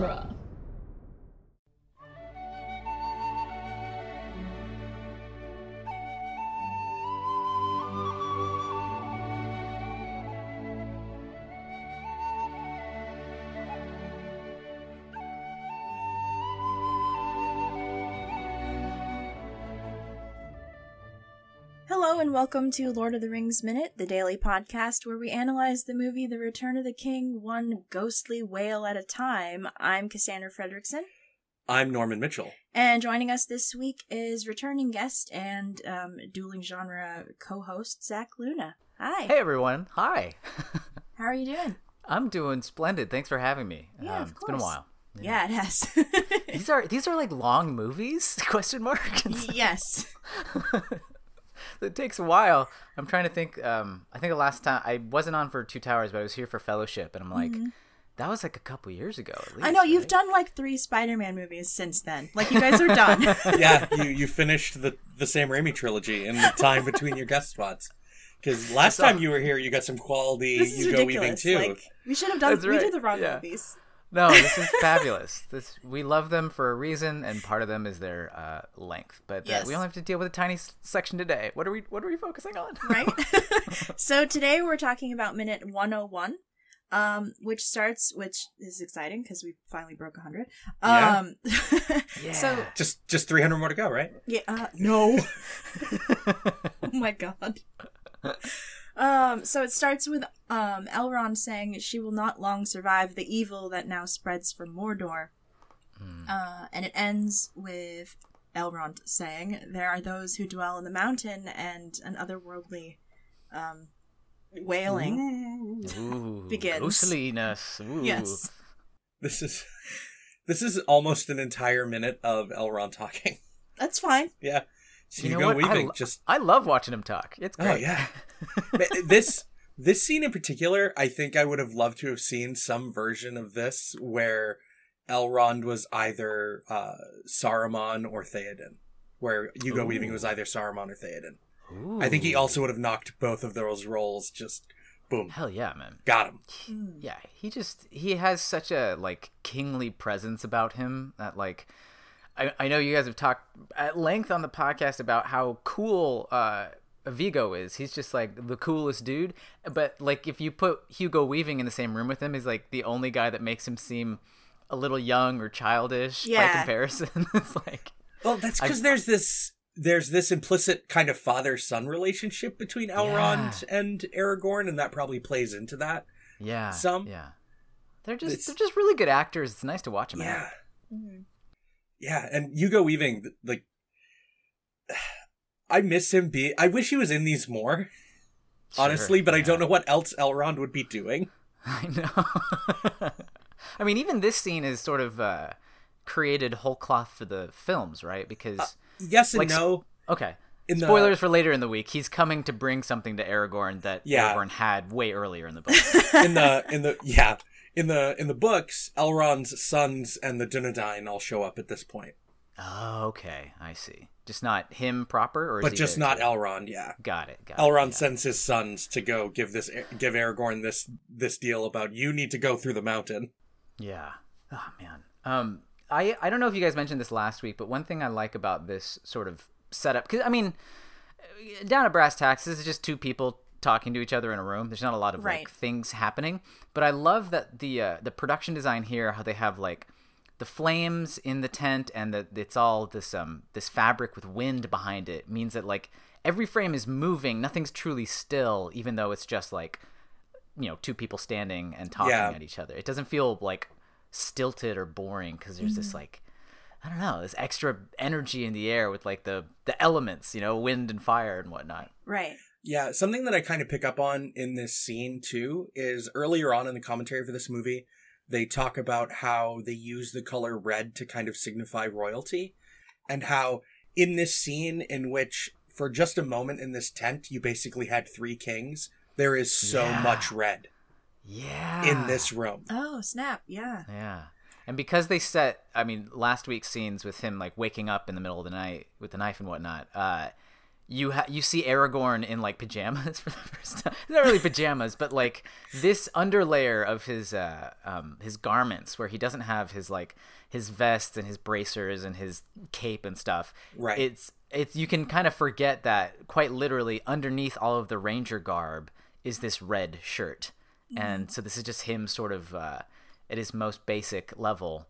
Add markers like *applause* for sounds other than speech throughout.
genre. Hello and welcome to Lord of the Rings Minute, the daily podcast where we analyze the movie The Return of the King one ghostly wail at a time. I'm Cassandra Fredrickson, I'm Norman Mitchell. and joining us this week is returning guest and um, dueling genre co-host Zach Luna. Hi, Hey everyone. Hi. *laughs* how are you doing? I'm doing splendid. Thanks for having me. Um, Yeah, of It's been a course. while. Yeah, it has. These are these are like long movies? *laughs* Question mark. *laughs* yes. *laughs* it takes a while. I'm trying to think. Um, I think the last time I wasn't on for Two Towers, but I was here for Fellowship, and I'm like, that was like a couple years ago. At least, Mm-hmm. I know you've right? done like three Spider-Man movies since then. Like you guys are done. *laughs* *laughs* Yeah, you, you finished the the Sam Raimi trilogy in the time between your guest spots. Because last time you were here, you got some quality this is Hugo Weaving ridiculous. too. Like we should have done. That's We did the wrong Yeah. movies. No, this is fabulous. *laughs* This we love them for a reason, and part of them is their uh, length. But uh, Yes. we only have to deal with a tiny s- section today. What are we What are we focusing on? right? *laughs* *laughs* so today we're talking about minute 101, um, which starts, which is exciting because we finally broke 100. Yeah. Um, Yeah. So, Just just 300 more to go, right? yeah, uh, no. oh my god. Um, so it starts with um, Elrond saying she will not long survive the evil that now spreads from Mordor. Uh, and it ends with Elrond saying, There are those who dwell in the mountain and an otherworldly um, wailing. Ooh, Begins. ghostliness. Ooh. Yes. This is this is almost an entire minute of Elrond talking. That's fine. Yeah. So You know Hugo what? I Weaving lo- just I love watching him talk. It's great. Oh yeah. *laughs* This this scene in particular, I think I would have loved to have seen some version of this where Elrond was either uh, Saruman or Theoden, where Hugo Ooh. Weaving was either Saruman or Theoden. Ooh. I think he also would have knocked both of those roles just boom, Hell yeah, man. got him. Hmm. Yeah, he just he has such a like kingly presence about him that like I, I know you guys have talked at length on the podcast about how cool uh Viggo is. He's just like the coolest dude. But like if you put Hugo Weaving in the same room with him, he's like the only guy that makes him seem a little young or childish by comparison. *laughs* it's like Well, that's because there's this there's this implicit kind of father son relationship between Elrond and Aragorn, and that probably plays into that. yeah, Some- yeah. They're just It's- they're just really good actors. It's nice to watch them. Yeah. Mhm. Yeah, and Hugo Weaving, like, *sighs* I miss him. Be I wish he was in these more, honestly, but I don't know what else Elrond would be doing. *laughs* I know. *laughs* I mean, even this scene is sort of uh, created whole cloth for the films, right? Because Yes and Like, no. okay, In the- spoilers for later in the week. He's coming to bring something to Aragorn that Yeah. Aragorn had way earlier in the *laughs* book. in the in the yeah in the in the books, Elrond's sons and the Dunedain all show up at this point, oh, okay, I see. Just not him proper, or is but just not too? Elrond. Yeah, Got it. Got Elrond it. sends his sons to go give this give Aragorn this this deal about you need to go through the mountain. Yeah. Oh man. Um, I I don't know if you guys mentioned this last week, but one thing I like about this sort of setup, because I mean, down at brass tacks, this is just two people talking to each other in a room. There's not a lot of Right. like things happening, but I love that the uh, the production design here, how they have like the flames in the tent and that it's all this um this fabric with wind behind it means that like every frame is moving nothing's truly still even though it's just like you know two people standing and talking Yeah. at each other it doesn't feel like stilted or boring because there's this like i don't know this extra energy in the air with like the the elements you know wind and fire and whatnot Right. Yeah, something that I kind of pick up on in this scene too is earlier on in the commentary for this movie, they talk about how they use the color red to kind of signify royalty, and how in this scene in which for just a moment in this tent you basically had three kings, there is so Yeah. much red yeah in this room. Oh, snap. Yeah. Yeah. And because they set, I mean, last week's scenes with him like waking up in the middle of the night with the knife and whatnot, uh, you ha- you see Aragorn in like pajamas *laughs* for the first time. Not really pajamas, but like this underlayer of his uh um his garments where he doesn't have his like his vest and his bracers and his cape and stuff. Right. It's it's you can kind of forget that quite literally underneath all of the ranger garb is this red shirt. And so this is just him sort of uh at his most basic level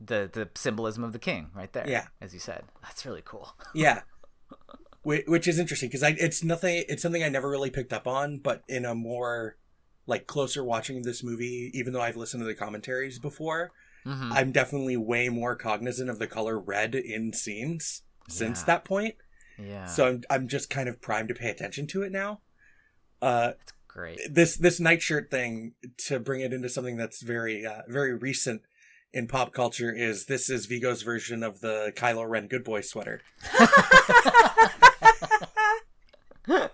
the the symbolism of the king right there. Yeah. As you said. That's really cool. Yeah. *laughs* Whi- Which is interesting because I it's nothing it's something I never really picked up on, but in a more like closer watching this movie, even though I've listened to the commentaries before, Mhm. I'm definitely way more cognizant of the color red in scenes since Yeah. that point. Yeah. So I'm I'm just kind of primed to pay attention to it now. Uh, great. this this nightshirt thing to bring it into something that's very uh, very recent in pop culture is this is Viggo's version of the Kylo Ren Good Boy sweater. *laughs* *laughs* *laughs*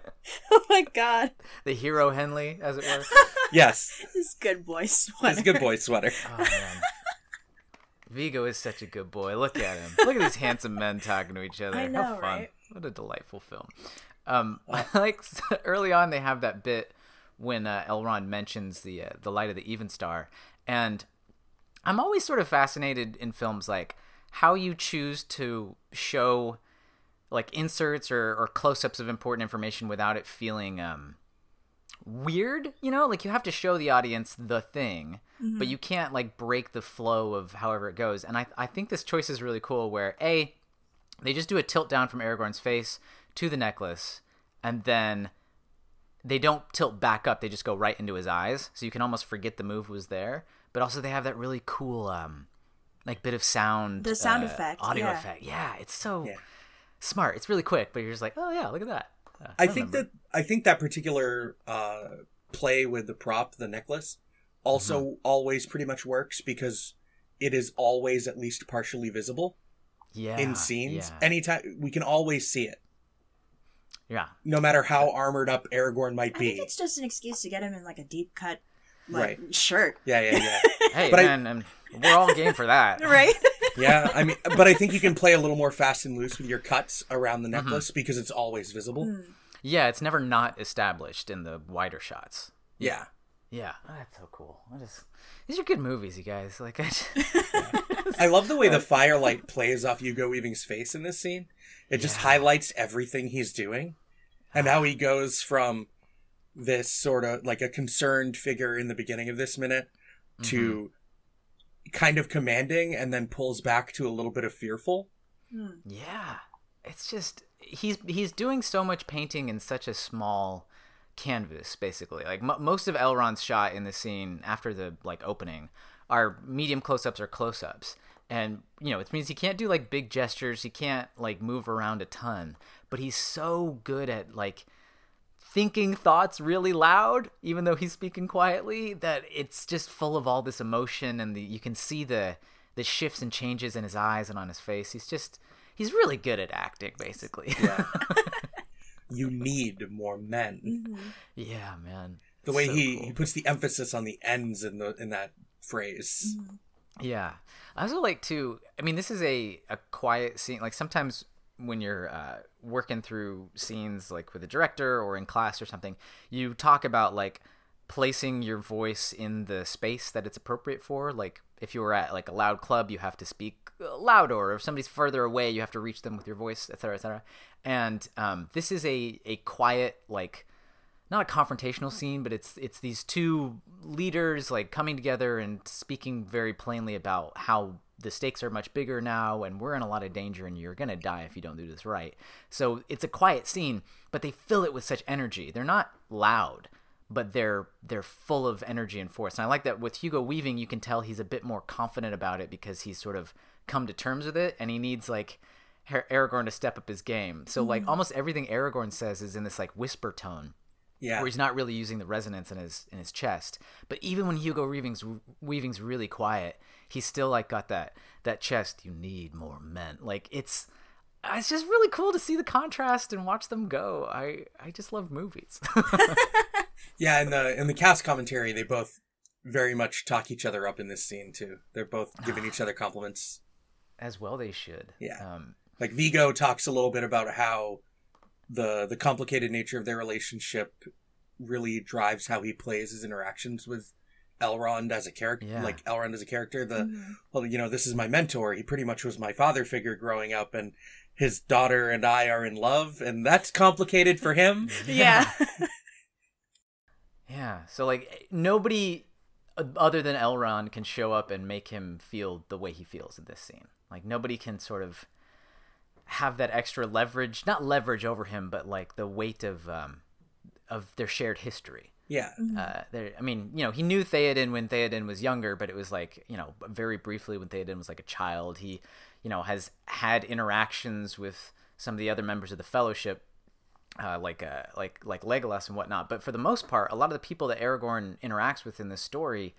oh my god. The hero Henley, as it were. *laughs* Yes, This good boy sweater. it's Good Boy sweater. *laughs* Oh man. Viggo is such a good boy. Look at him. Look at these handsome men talking to each other. I know, How fun. right? What a delightful film. Um, like early on, they have that bit when uh, Elrond mentions the uh, the light of the even star, and I'm always sort of fascinated in films like how you choose to show like inserts or, or close-ups of important information without it feeling um, weird you know? Like you have to show the audience the thing but you can't like break the flow of however it goes. And I, I think this choice is really cool where a they just do a tilt down from aragorn's face to the necklace and then they don't tilt back up they just go right into his eyes. So you can almost forget the move was there but also they have that really cool um like bit of sound The sound uh, effect, audio yeah. effect. Yeah it's so Yeah. Smart it's really quick but you're just like oh yeah look at that Uh, I think remember. that I think that particular uh, play with the prop, the necklace, also Mm-hmm. always pretty much works because it is always at least partially visible yeah in scenes. yeah, Anytime we can always see it, yeah. no matter how armored up Aragorn might I be. think it's just an excuse to get him in like a deep cut like Right. shirt. Yeah, yeah, yeah. *laughs* hey But man and we're all game for that *laughs* Right? *laughs* Yeah, I mean, but I think you can play a little more fast and loose with your cuts around Mm-hmm. the necklace because it's always visible. Hmm. Yeah, it's never not established in the wider shots. Yeah. Yeah, oh, that's so cool. I just these are good movies, you guys. Like, I just, *laughs* I love the way the *laughs* firelight plays off Hugo Weaving's face in this scene. It just Yeah. highlights everything he's doing and how he goes from this sort of like a concerned figure in the beginning of this minute to kind of commanding and then pulls back to a little bit of fearful. Hmm. yeah, it's just he's he's doing so much painting in such a small canvas, basically. Like m- most of Elrond's shot in the scene after the like opening are medium close-ups or close-ups. And you know, it means he can't do like big gestures, he can't like move around a ton, but he's so good at like thinking thoughts really loud even though he's speaking quietly that it's just full of all this emotion and the, you can see the the shifts and changes in his eyes and on his face he's just he's really good at acting basically yeah, *laughs* You need more men. Mm-hmm. Yeah, man The way So he, cool. he puts the emphasis on the ends in the in that phrase. Mm-hmm. Yeah. I also like to I mean this is a a quiet scene like sometimes when you're uh, working through scenes like with a director or in class or something, you talk about like placing your voice in the space that it's appropriate for. Like if you were at like a loud club, you have to speak louder, or if somebody's further away, you have to reach them with your voice, etc., etc. And um, this is a a quiet like not a confrontational scene, but it's it's these two leaders like coming together and speaking very plainly about how the stakes are much bigger now and we're in a lot of danger and you're gonna die if you don't do this right. So it's a quiet scene, but they fill it with such energy. They're not loud, but they're they're full of energy and force. And I like that with Hugo Weaving, you can tell he's a bit more confident about it because he's sort of come to terms with it and he needs like Aragorn to step up his game. So like mm-hmm. almost everything Aragorn says is in this like whisper tone Yeah. where he's not really using the resonance in his in his chest. But even when Hugo Weaving's Weaving's really quiet, he's still like got that that chest. You need more men. Like it's it's just really cool to see the contrast and watch them go. I I just love movies. *laughs* Yeah, in the in the cast commentary, they both very much talk each other up in this scene too. They're both giving each *sighs* other compliments. As well, they should. Yeah. Um, Like Viggo talks a little bit about how the the complicated nature of their relationship really drives how he plays his interactions with Elrond as a character, Yeah. like Elrond as a character. The Mhm. well, you know, this is my mentor. He pretty much was my father figure growing up, and his daughter and I are in love, and that's complicated for him. *laughs* Yeah. *laughs* Yeah. So like nobody uh, other than Elrond can show up and make him feel the way he feels in this scene. Like nobody can sort of have that extra leverage, not leverage over him, but like the weight of um of their shared history. Yeah, Uh, there, I mean, you know, he knew Theoden when Theoden was younger, but it was like, you know, very briefly when Theoden was like a child. He, you know, has had interactions with some of the other members of the Fellowship, uh, like uh, like like Legolas and whatnot. But for the most part, a lot of the people that Aragorn interacts with in this story,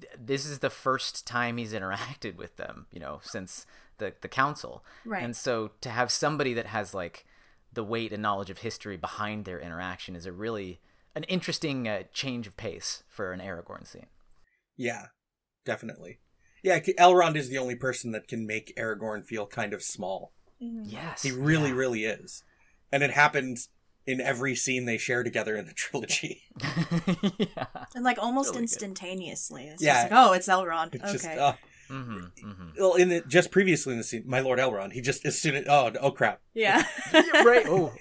th- this is the first time he's interacted with them, you know, since the the council. Right. And so to have somebody that has like the weight and knowledge of history behind their interaction is a really an interesting uh, change of pace for an Aragorn scene. yeah, definitely. Yeah, Elrond is the only person that can make Aragorn feel kind of small. Mhm. Yes, He really, really is, and it happens in every scene they share together in the *laughs* trilogy. yeah. And like almost Really instantaneously. It's Yeah. just like, oh, it's Elrond. It's okay. just uh, hmm hmm well, in the just previously in the scene, my lord Elrond, he just as soon as oh oh crap, yeah. *laughs* right. Oh,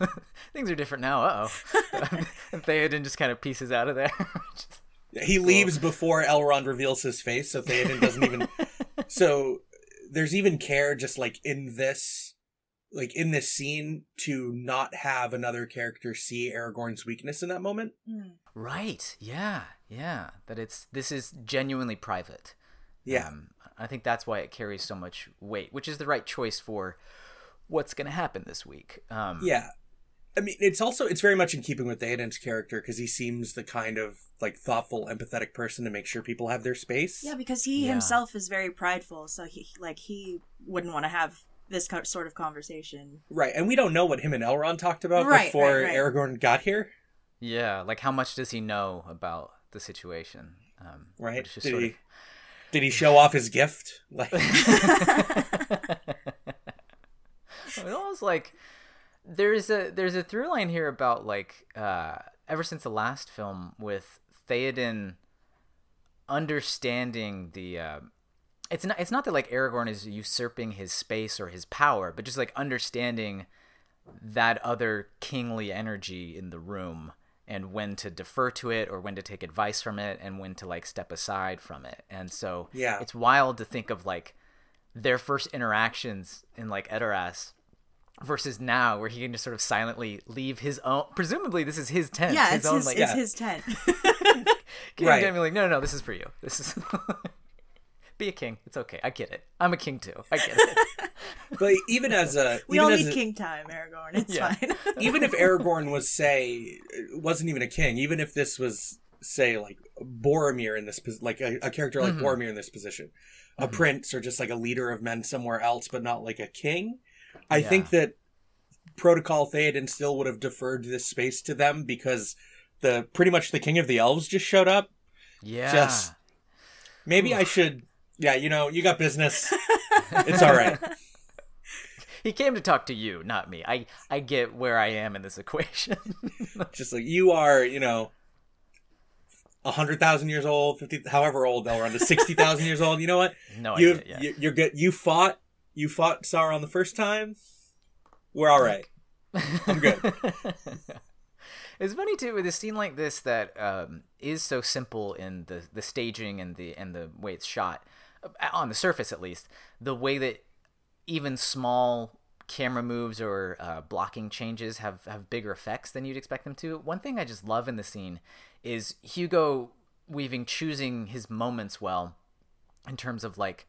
*laughs* things are different now. Uh oh. and Theoden just kind of pieces out of there. Just- he leaves before Elrond reveals his face, so Theoden doesn't even. so there's even care just like in this, like in this scene, to not have another character see Aragorn's weakness in that moment. Mm. right. Yeah. Yeah. That it's this is genuinely private. Yeah, Um, I think that's why it carries so much weight, which is the right choice for what's going to happen this week. Um, yeah. I mean, it's also it's very much in keeping with Theoden's character because he seems the kind of like thoughtful, empathetic person to make sure people have their space. Yeah, because he Yeah. himself is very prideful, so he like he wouldn't want to have this co- sort of conversation. Right, and we don't know what him and Elrond talked about Right, before right, right. Aragorn got here. Yeah, like how much does he know about the situation? Um, Right? which Did sort he did he show off his gift? Like, of... it almost like there's a there's a through line here about like uh, ever since the last film with Theoden understanding the. Uh, it's not. It's not that like Aragorn is usurping his space or his power, but just like understanding that other kingly energy in the room and when to defer to it or when to take advice from it and when to like step aside from it. And so Yeah. it's wild to think of like their first interactions in like Edoras versus now where he can just sort of silently leave his own presumably this is his tent yeah, his it's own his like it's Yeah. his tent. *laughs* king Right. and be like no no no this is for you this is *laughs* be a king it's okay i get it i'm a king too i get it *laughs* but even as a *laughs* we even all as need a- king time, Aragorn. It's Yeah. fine. *laughs* even if Aragorn was say wasn't even a king, even if this was say like Boromir in this like a, a character like Mhm. Boromir in this position, a Mhm. prince or just like a leader of men somewhere else, but not like a king, I Yeah. think that Protocol Theoden still would have deferred this space to them because the pretty much the king of the elves just showed up. yeah Just- Maybe I should. Yeah, you know, you got business. *laughs* It's all right. he came to talk to you not me i i get where i am in this equation *laughs* just like you are, you know, a hundred thousand years old, fifty, however old Elrond is, sixty thousand years old. You know what? no you, idea yeah. you you're good. You fought, you fought Sauron the first time. We're all right. I'm good. *laughs* it's funny too with a scene like this that um, is so simple in the the staging and the and the way it's shot on the surface at least the way that even small camera moves or uh, blocking changes have have bigger effects than you'd expect them to. One thing i just love in the scene is hugo weaving choosing his moments well in terms of like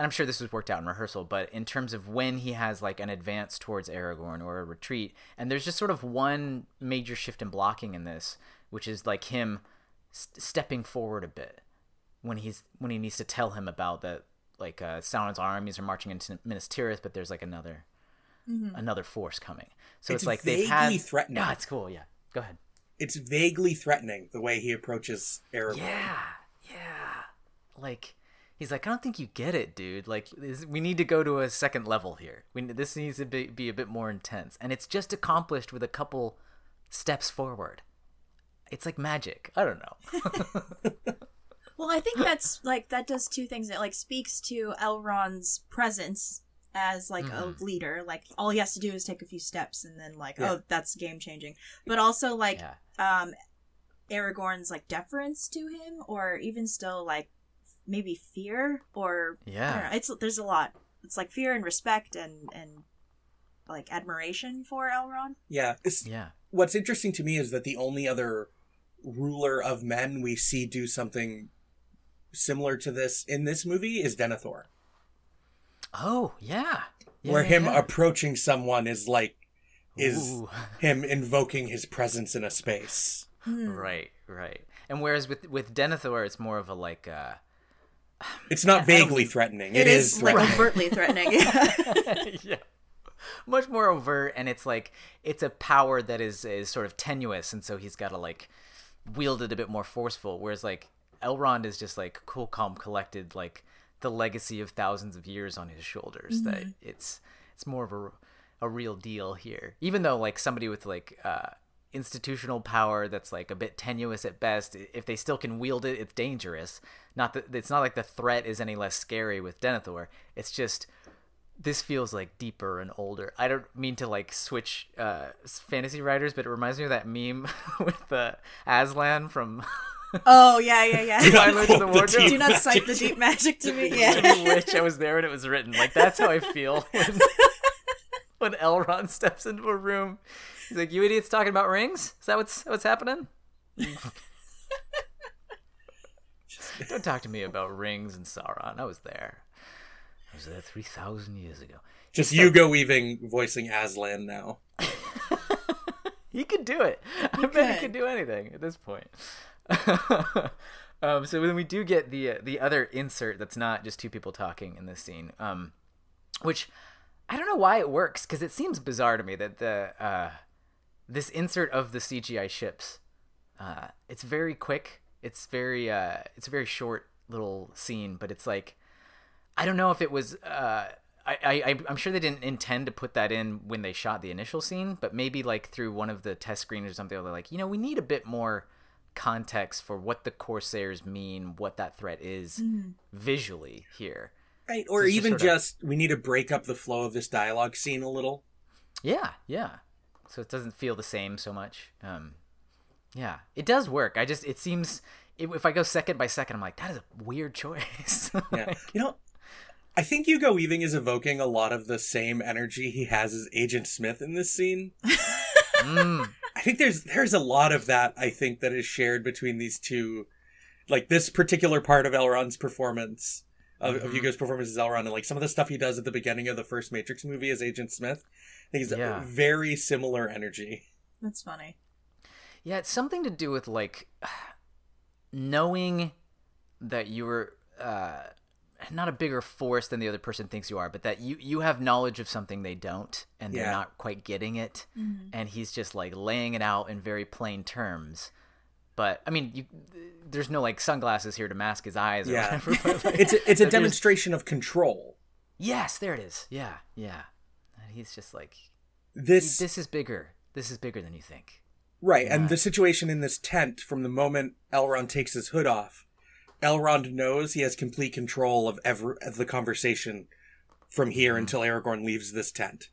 and I'm sure this was worked out in rehearsal, but in terms of when he has like an advance towards Aragorn or a retreat, and there's just sort of one major shift in blocking in this, which is like him st- stepping forward a bit when he's when he needs to tell him about that like uh, Sauron's armies are marching into Minas Tirith, but there's like another another force coming. So it's, It's like they've vaguely had threatening. Yeah, it's cool. Yeah, go ahead. It's vaguely threatening the way he approaches Aragorn. Yeah, yeah. Like he's like, I don't think you get it, dude. Like, this, we need to go to a second level here. We this needs to be, be a bit more intense, and it's just accomplished with a couple steps forward. It's like magic. I don't know. *laughs* *laughs* well, I think that's like that does two things. It like speaks to Elrond's presence as like Mhm. a leader. Like all he has to do is take a few steps, and then like Yeah. oh, that's game changing. But also like yeah. um Aragorn's like deference to him, or even still like maybe fear, or I don't Yeah. know. It's there's a lot. It's like fear and respect and and like admiration for Elrond. Yeah. It's, Yeah. what's interesting to me is that the only other ruler of men we see do something similar to this in this movie is Denethor. Oh, yeah. yeah where yeah, him yeah. approaching someone is like is Ooh. *laughs* him invoking his presence in a space. Hmm. Right, right. And whereas with with Denethor, it's more of a like uh It's not I don't vaguely mean- threatening. it is, like threatening. overtly threatening. Yeah. *laughs* yeah. Much more overt and it's like it's a power that is is sort of tenuous and so he's got to like wield it a bit more forceful whereas like Elrond is just like cool calm collected like the legacy of thousands of years on his shoulders that it's it's more of a a real deal here. Even though like somebody with like uh institutional power that's like a bit tenuous at best if they still can wield it it's dangerous. Not that it's not like the threat is any less scary with Denethor. It's just this feels like deeper and older. I don't mean to like switch uh, fantasy writers, but it reminds me of that meme *laughs* with uh, Aslan from *laughs* oh yeah, yeah, yeah. *laughs* Twilight of the quote the Wardrobe. Do not cite the deep magic to me. *laughs* To Yeah. be Witch. I was there when it was written. Like that's how I feel *laughs* when, when Elrond steps into a room. He's like, "You idiots talking about rings? Is that what's what's happening?" Don't talk to me about rings and Sauron. I was there. I was there three thousand years ago. Just Hugo Weaving voicing Aslan now. He could do it. I bet he could. could do anything at this point. *laughs* um, so then we do get the uh, the other insert that's not just two people talking in this scene, um, which I don't know why it works because it seems bizarre to me that the uh, this insert of the CGI ships, uh, it's very quick. It's very uh, it's a very short little scene, but it's like I don't know if it was. Uh, I, I I'm sure they didn't intend to put that in when they shot the initial scene, but maybe like through one of the test screens or something, they're like, you know, we need a bit more context for what the Corsairs mean, what that threat is visually here. Right. Or So it's just even just we need to break up the flow of this dialogue scene a little. Yeah, yeah. So it doesn't feel the same so much. Um, yeah, it does work. I just it seems if if I go second by second, I'm like that is a weird choice. *laughs* Yeah. you know, I think Hugo Weaving is evoking a lot of the same energy he has as Agent Smith in this scene. *laughs* Mm, *laughs* I think there's there's a lot of that I think that is shared between these two like this particular part of Elrond's performance of, of Mhm. Hugo's performance as Elrond and like some of the stuff he does at the beginning of the first Matrix movie as Agent Smith. I think it's Yeah. a very similar energy. That's funny. Yeah, it's something to do with like *sighs* knowing that you were uh, not a bigger force than the other person thinks you are, but that you you have knowledge of something they don't, and they're Yeah. not quite getting it, mm-hmm. and he's just like laying it out in very plain terms. But I mean, you, there's no like sunglasses here to mask his eyes or Yeah. *laughs* whatever. Like, It's a, it's a *laughs* demonstration of control. Yes, there it is. Yeah, yeah. And he's just like, This, this is bigger. This is bigger than you think. right, Yeah. and the situation in this tent from the moment Elrond takes his hood off, Elrond knows he has complete control of every of the conversation from here Mm-hmm. until Aragorn leaves this tent.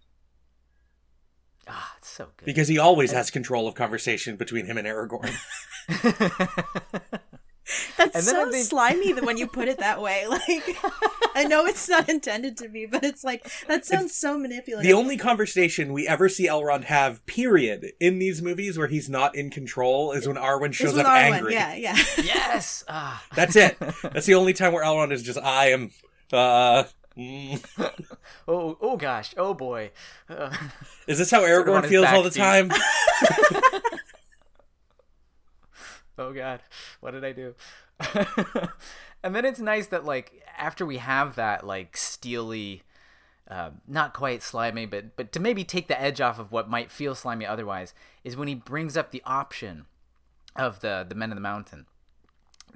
Ah, it's so good. Because he always has control of conversation between him and Aragorn. *laughs* That's And so they- slimy that when you put it that way. *laughs* Like, I know it's not intended to be, but it's like that sounds so manipulative. the only conversation we ever see Elrond have, period, in these movies where he's not in control is when Arwen shows with up Arwen, angry. Yeah, yeah. *laughs* yes. Ah. That's it. That's the only time where Elrond is just, I am, uh, mm. *laughs* Oh, oh gosh. Oh boy. Uh, Is this how Sort Aragorn feels all the feet. time? *laughs* oh god. What did I do? *laughs* and then it's nice that like after we have that like steely uh, not quite slimy, but but to maybe take the edge off of what might feel slimy otherwise, is when he brings up the option of the the men of the mountain.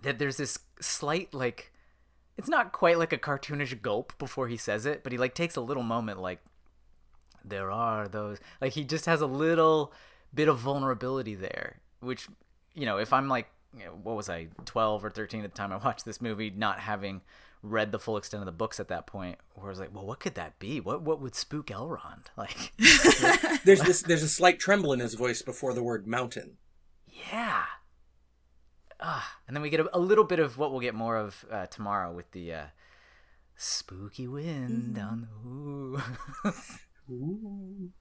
That there's this slight like it's not quite like a cartoonish gulp before he says it, but he like takes a little moment like there are those like he just has a little bit of vulnerability there, which you know, if I'm like you know, what was I, 12 or 13 at the time I watched this movie, not having read the full extent of the books at that point, where I was like, well, what could that be? What what would spook Elrond? *laughs* Like, *laughs* there's this there's a slight tremble in his voice before the word mountain. Yeah. Ah, and then we get a, a, little bit of what we'll get more of uh, tomorrow with the uh, spooky wind mm. on the *laughs* Ooh.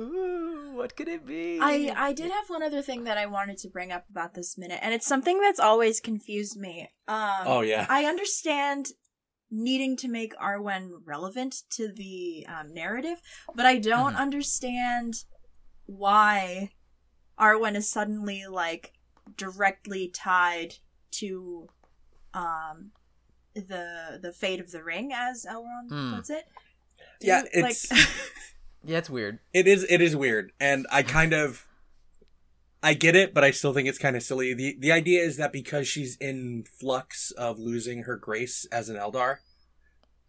Ooh, what could it be? I I did have one other thing that I wanted to bring up about this minute, and it's something that's always confused me. Um, oh yeah, I understand needing to make Arwen relevant to the um, narrative, but I don't mm-hmm. understand why Arwen is suddenly like directly tied to um the the fate of the ring, as Elrond mm. puts it. yeah, it's. Like, Yeah, it's weird. It is. It is weird, and I kind of, I get it, but I still think it's kind of silly. the The idea is that because she's in flux of losing her grace as an Eldar,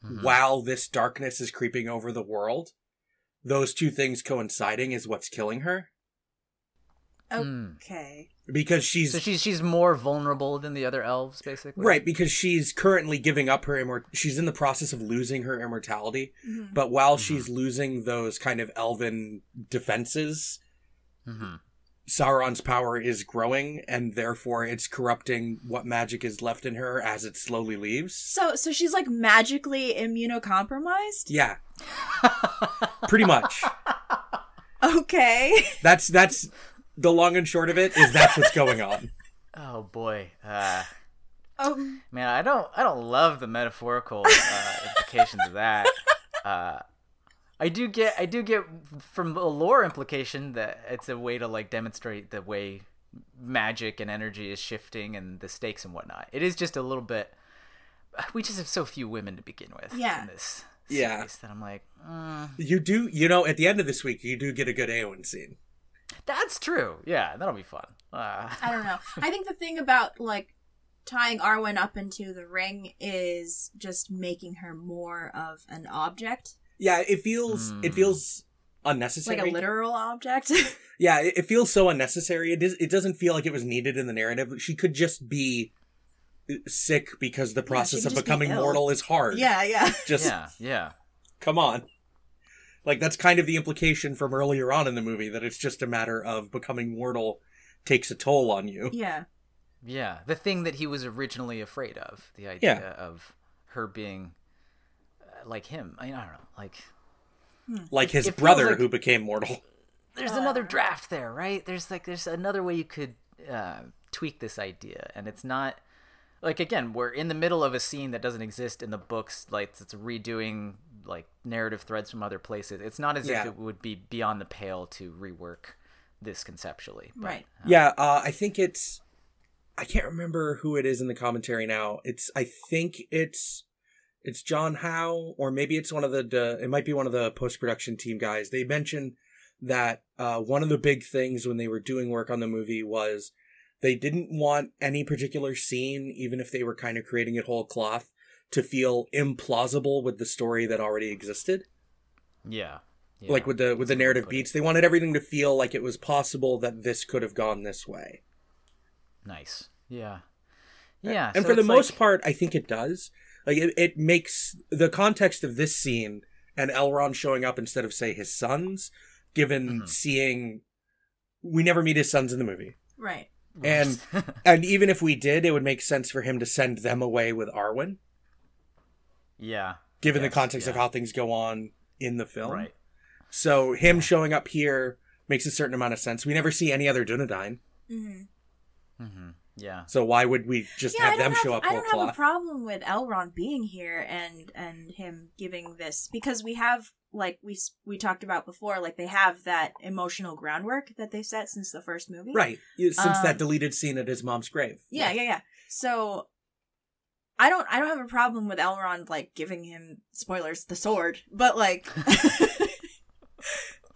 mm-hmm. while this darkness is creeping over the world, those two things coinciding is what's killing her. Hmm. Okay because she's so she's she's more vulnerable than the other elves basically right because she's currently giving up her immort she's in the process of losing her immortality mm-hmm. but while mm-hmm. she's losing those kind of elven defenses mm-hmm. sauron's power is growing and therefore it's corrupting what magic is left in her as it slowly leaves so so she's like magically immunocompromised yeah pretty much *laughs* okay that's that's the long and short of it is that's what's going on. *laughs* Oh boy. Uh, um, man, I don't I don't love the metaphorical uh, implications of that. Uh, I do get I do get from a lore implication that it's a way to like demonstrate the way magic and energy is shifting and the stakes and whatnot. It is just a little bit. We just have so few women to begin with. Yeah. In this yeah. That I'm like, mm. you do. You know, at the end of this week, you do get a good Eowyn scene. That's true. Yeah, that'll be fun. Uh. I don't know. I think the thing about like tying Arwen up into the ring is just making her more of an object. Yeah, it feels mm. it hmm. feels unnecessary. Like a literal object. *laughs* yeah, it, it, feels so unnecessary. It is. It doesn't feel like it was needed in the narrative. She could just be sick because the process yeah, of becoming be mortal is hard. Yeah, yeah. Just yeah, yeah. Come on. Like that's kind of the implication from earlier on in the movie that it's just a matter of becoming mortal takes a toll on you. Yeah. Yeah, the thing that he was originally afraid of, the idea yeah. of her being uh, like him. I, mean, I don't know, like hmm. like his brother like who became mortal. There's uh. another draft there, right? There's like there's another way you could uh, tweak this idea, and it's not like again we're in the middle of a scene that doesn't exist in the books. Like it's redoing like narrative threads from other places. It's not as yeah. if it would be beyond the pale to rework this conceptually. But, right. Um, yeah, uh, I think it's I can't remember who it is in the commentary now. It's I think it's it's John Howe or maybe it's one of the it might be one of the post production team guys. They mentioned that uh, one of the big things when they were doing work on the movie was they didn't want any particular scene, even if they were kind of creating it whole cloth, to feel implausible with the story that already existed. Yeah. yeah. Like with the with the narrative beats, they wanted everything to feel like it was possible that this could have gone this way. Nice. Yeah. Yeah. And so for the most part, I think it does. Like it, it makes the context of this scene and Elrond showing up instead of say his sons, given mm-hmm. seeing we never meet his sons in the movie. Right. And *laughs* and even if we did, it would make sense for him to send them away with Arwen. Yeah. Given yes, the context yeah. of how things go on in the film. Right. So him showing up here makes a certain amount of sense. We never see any other Dunedain. Mm-hmm. Mm-hmm. Yeah. So why would we just yeah, have them have, show up? I don't have a problem with Elrond being here and and him giving this because we have like we we talked about before, like they have that emotional groundwork that they set since the first movie, right? Since um, that deleted scene at his mom's grave. Yeah, yeah, yeah. So I don't I don't have a problem with Elrond like giving him spoilers the sword, but like *laughs*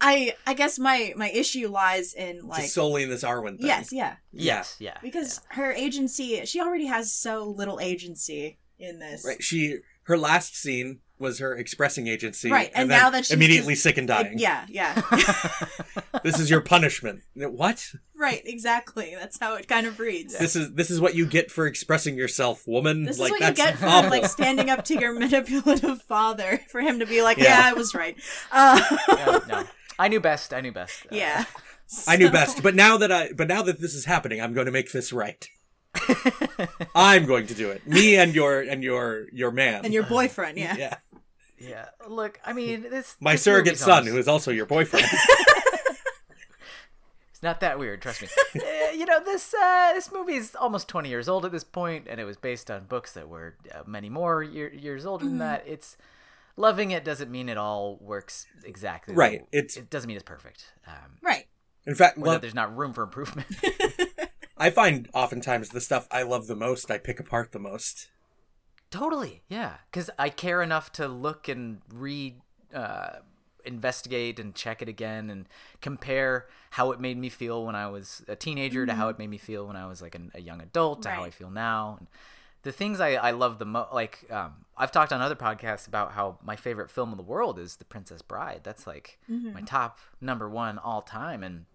I I guess my my issue lies in like Just solely in this Arwen thing. Yes, yeah. Yes, yeah. Because yeah. her agency, she already has so little agency in this. Right. She her last scene was her expressing agency. Right, and then now that she's immediately just- sick and Like, dying. yeah, yeah. *laughs* *laughs* This is your punishment. What? right, exactly. That's how it kind of reads. This is this is what you get for expressing yourself, woman. This like is what you that's get for like standing up to your *laughs* manipulative father for him to be like, Yeah. "Yeah, I was right." Uh, no, no. I knew best. I knew best. Uh, yeah, I knew best, but now that I but now that this is happening, I'm going to make this right. I'm going to do it. Me and your and your your man. And your boyfriend, yeah. yeah. Yeah. Look, I mean, this My this surrogate son, almost- who is also your boyfriend. *laughs* It's not that weird, trust me. Uh, *laughs* you know, this uh, this movie is almost 20 years old at this point, and it was based on books that were uh, many more year, years older Mm-hmm. than that. It's loving it doesn't mean it all works exactly. Right, it's- it doesn't mean it's perfect. Um, Right. In fact, or well, that there's not room for improvement. *laughs* I find oftentimes the stuff I love the most, I pick apart the most. Totally, yeah. Because I care enough to look and read, uh, investigate, and check it again, and compare how it made me feel when I was a teenager to how it made me feel when I was like an, a young adult to how I feel now. And the things I, I love the most, like um, I've talked on other podcasts about how my favorite film in the world is The Princess Bride. That's like my top number one all time, and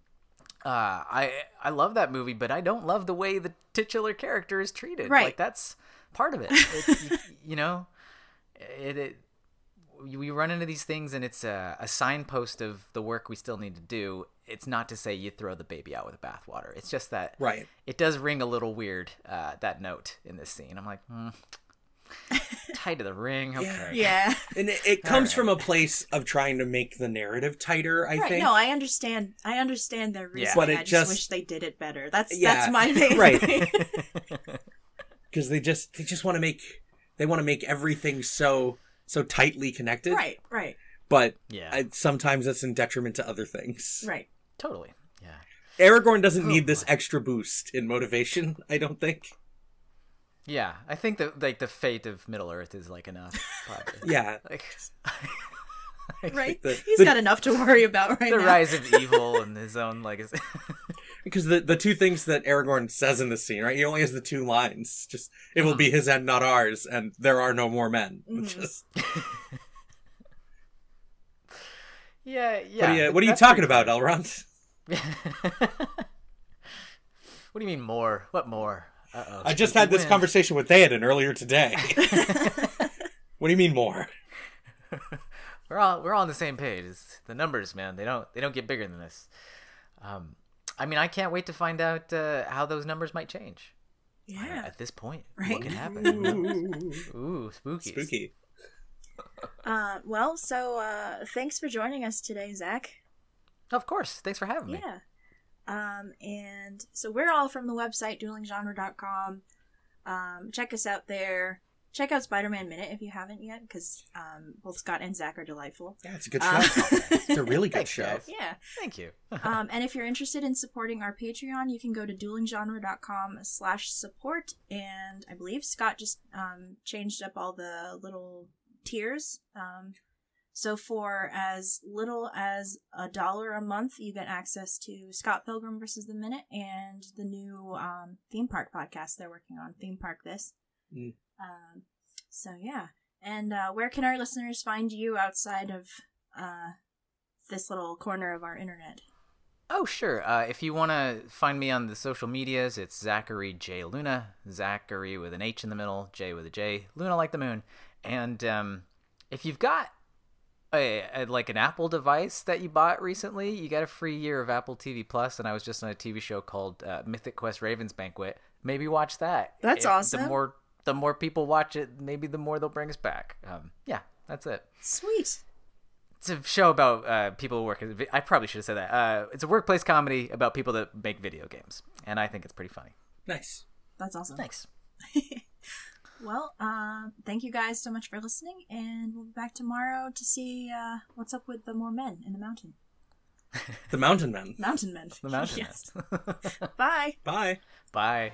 uh, I I love that movie, but I don't love the way the titular character is treated. Right. Like that's part of it. You, *laughs* you know, it, it we run into these things, and it's a, a signpost of the work we still need to do. It's not to say you throw the baby out with the bathwater. It's just that Right. it does ring a little weird uh, that note in this scene. I'm like, hmm, *laughs* tied to the ring. Okay. Yeah. *laughs* And it, it comes right. from a place of trying to make the narrative tighter, I right. think. No, I understand. I understand their reasoning. But it I just, just- wish they did it better. That's Yeah, that's my main right. Thing. because they just they just want to make they want to make everything so so tightly connected. right. Right. But Yeah. uh, sometimes that's in detriment to other things. Right. Totally. Yeah. Aragorn doesn't Oh, need this boy. extra boost in motivation. *laughs* I don't think. Yeah. I think that like the fate of Middle Earth is like enough. *laughs* Probably. Yeah. Like *laughs* Right. The- He's the- got enough to worry about right the now. rise of evil and his own like. His- Because the the two things that Aragorn says in the scene, right? He only has the two lines. Just it will be his end, not ours, and there are no more men. It's *laughs* Mhm. Just, *laughs* yeah. what Yeah. are you, what are you talking pretty about, Elrond? *laughs* what do you mean more? What more? Uh-oh. I just had this win. conversation with Theoden earlier today. what do you mean more? We're all we're all on the same page. It's the numbers, man. They don't they don't get bigger than this. Um, I mean, I can't wait to find out uh, how those numbers might change. Yeah. At this point, Right. what can happen? Ooh, *laughs* Ooh, spooky. spooky. *laughs* Uh, well, so uh, thanks for joining us today, Zach. Of course. Thanks for having me. Yeah. Um, and so we're all from the website duelinggenre.com. Um, check us out there. Check out Spider Man Minute if you haven't yet, because um, both Scott and Zach are delightful. Yeah, it's a good show. Uh, it's a really *laughs* good show. guys. Yeah. Thank you. *laughs* um, and if you're interested in supporting our Patreon, you can go to duelinggenre.com slash support. And I believe Scott just um, changed up all the little tiers. Um, so for as little as a dollar a month, you get access to Scott Pilgrim versus the Minute and the new um, theme park podcast they're working on, Theme Park This. Mm. Um, so yeah. And uh, where can our listeners find you outside of uh, this little corner of our internet? Oh, sure. Uh, if you want to find me on the social medias, it's Zachary J Luna. Zachary with an H in the middle, J with a J. Luna like the moon. And um, if you've got a, a like an Apple device that you bought recently, you got a free year of Apple TV Plus. And I was just on a TV show called uh, Mythic Quest Ravens Banquet. Maybe watch that. That's If- awesome. The more the more people watch it, maybe the more they'll bring us back. Um, yeah, that's it. Sweet. It's a show about uh, people who work. I probably should have said that. Uh, it's a workplace comedy about people that make video games, and I think it's pretty funny. Nice. That's awesome. Thanks. *laughs* Well, uh, thank you guys so much for listening, and we'll be back tomorrow to see uh, what's up with the more men in the mountain. The Mountain Men. Mountain men. The mountain. *laughs* yes. Man. *laughs* Bye. Bye. Bye.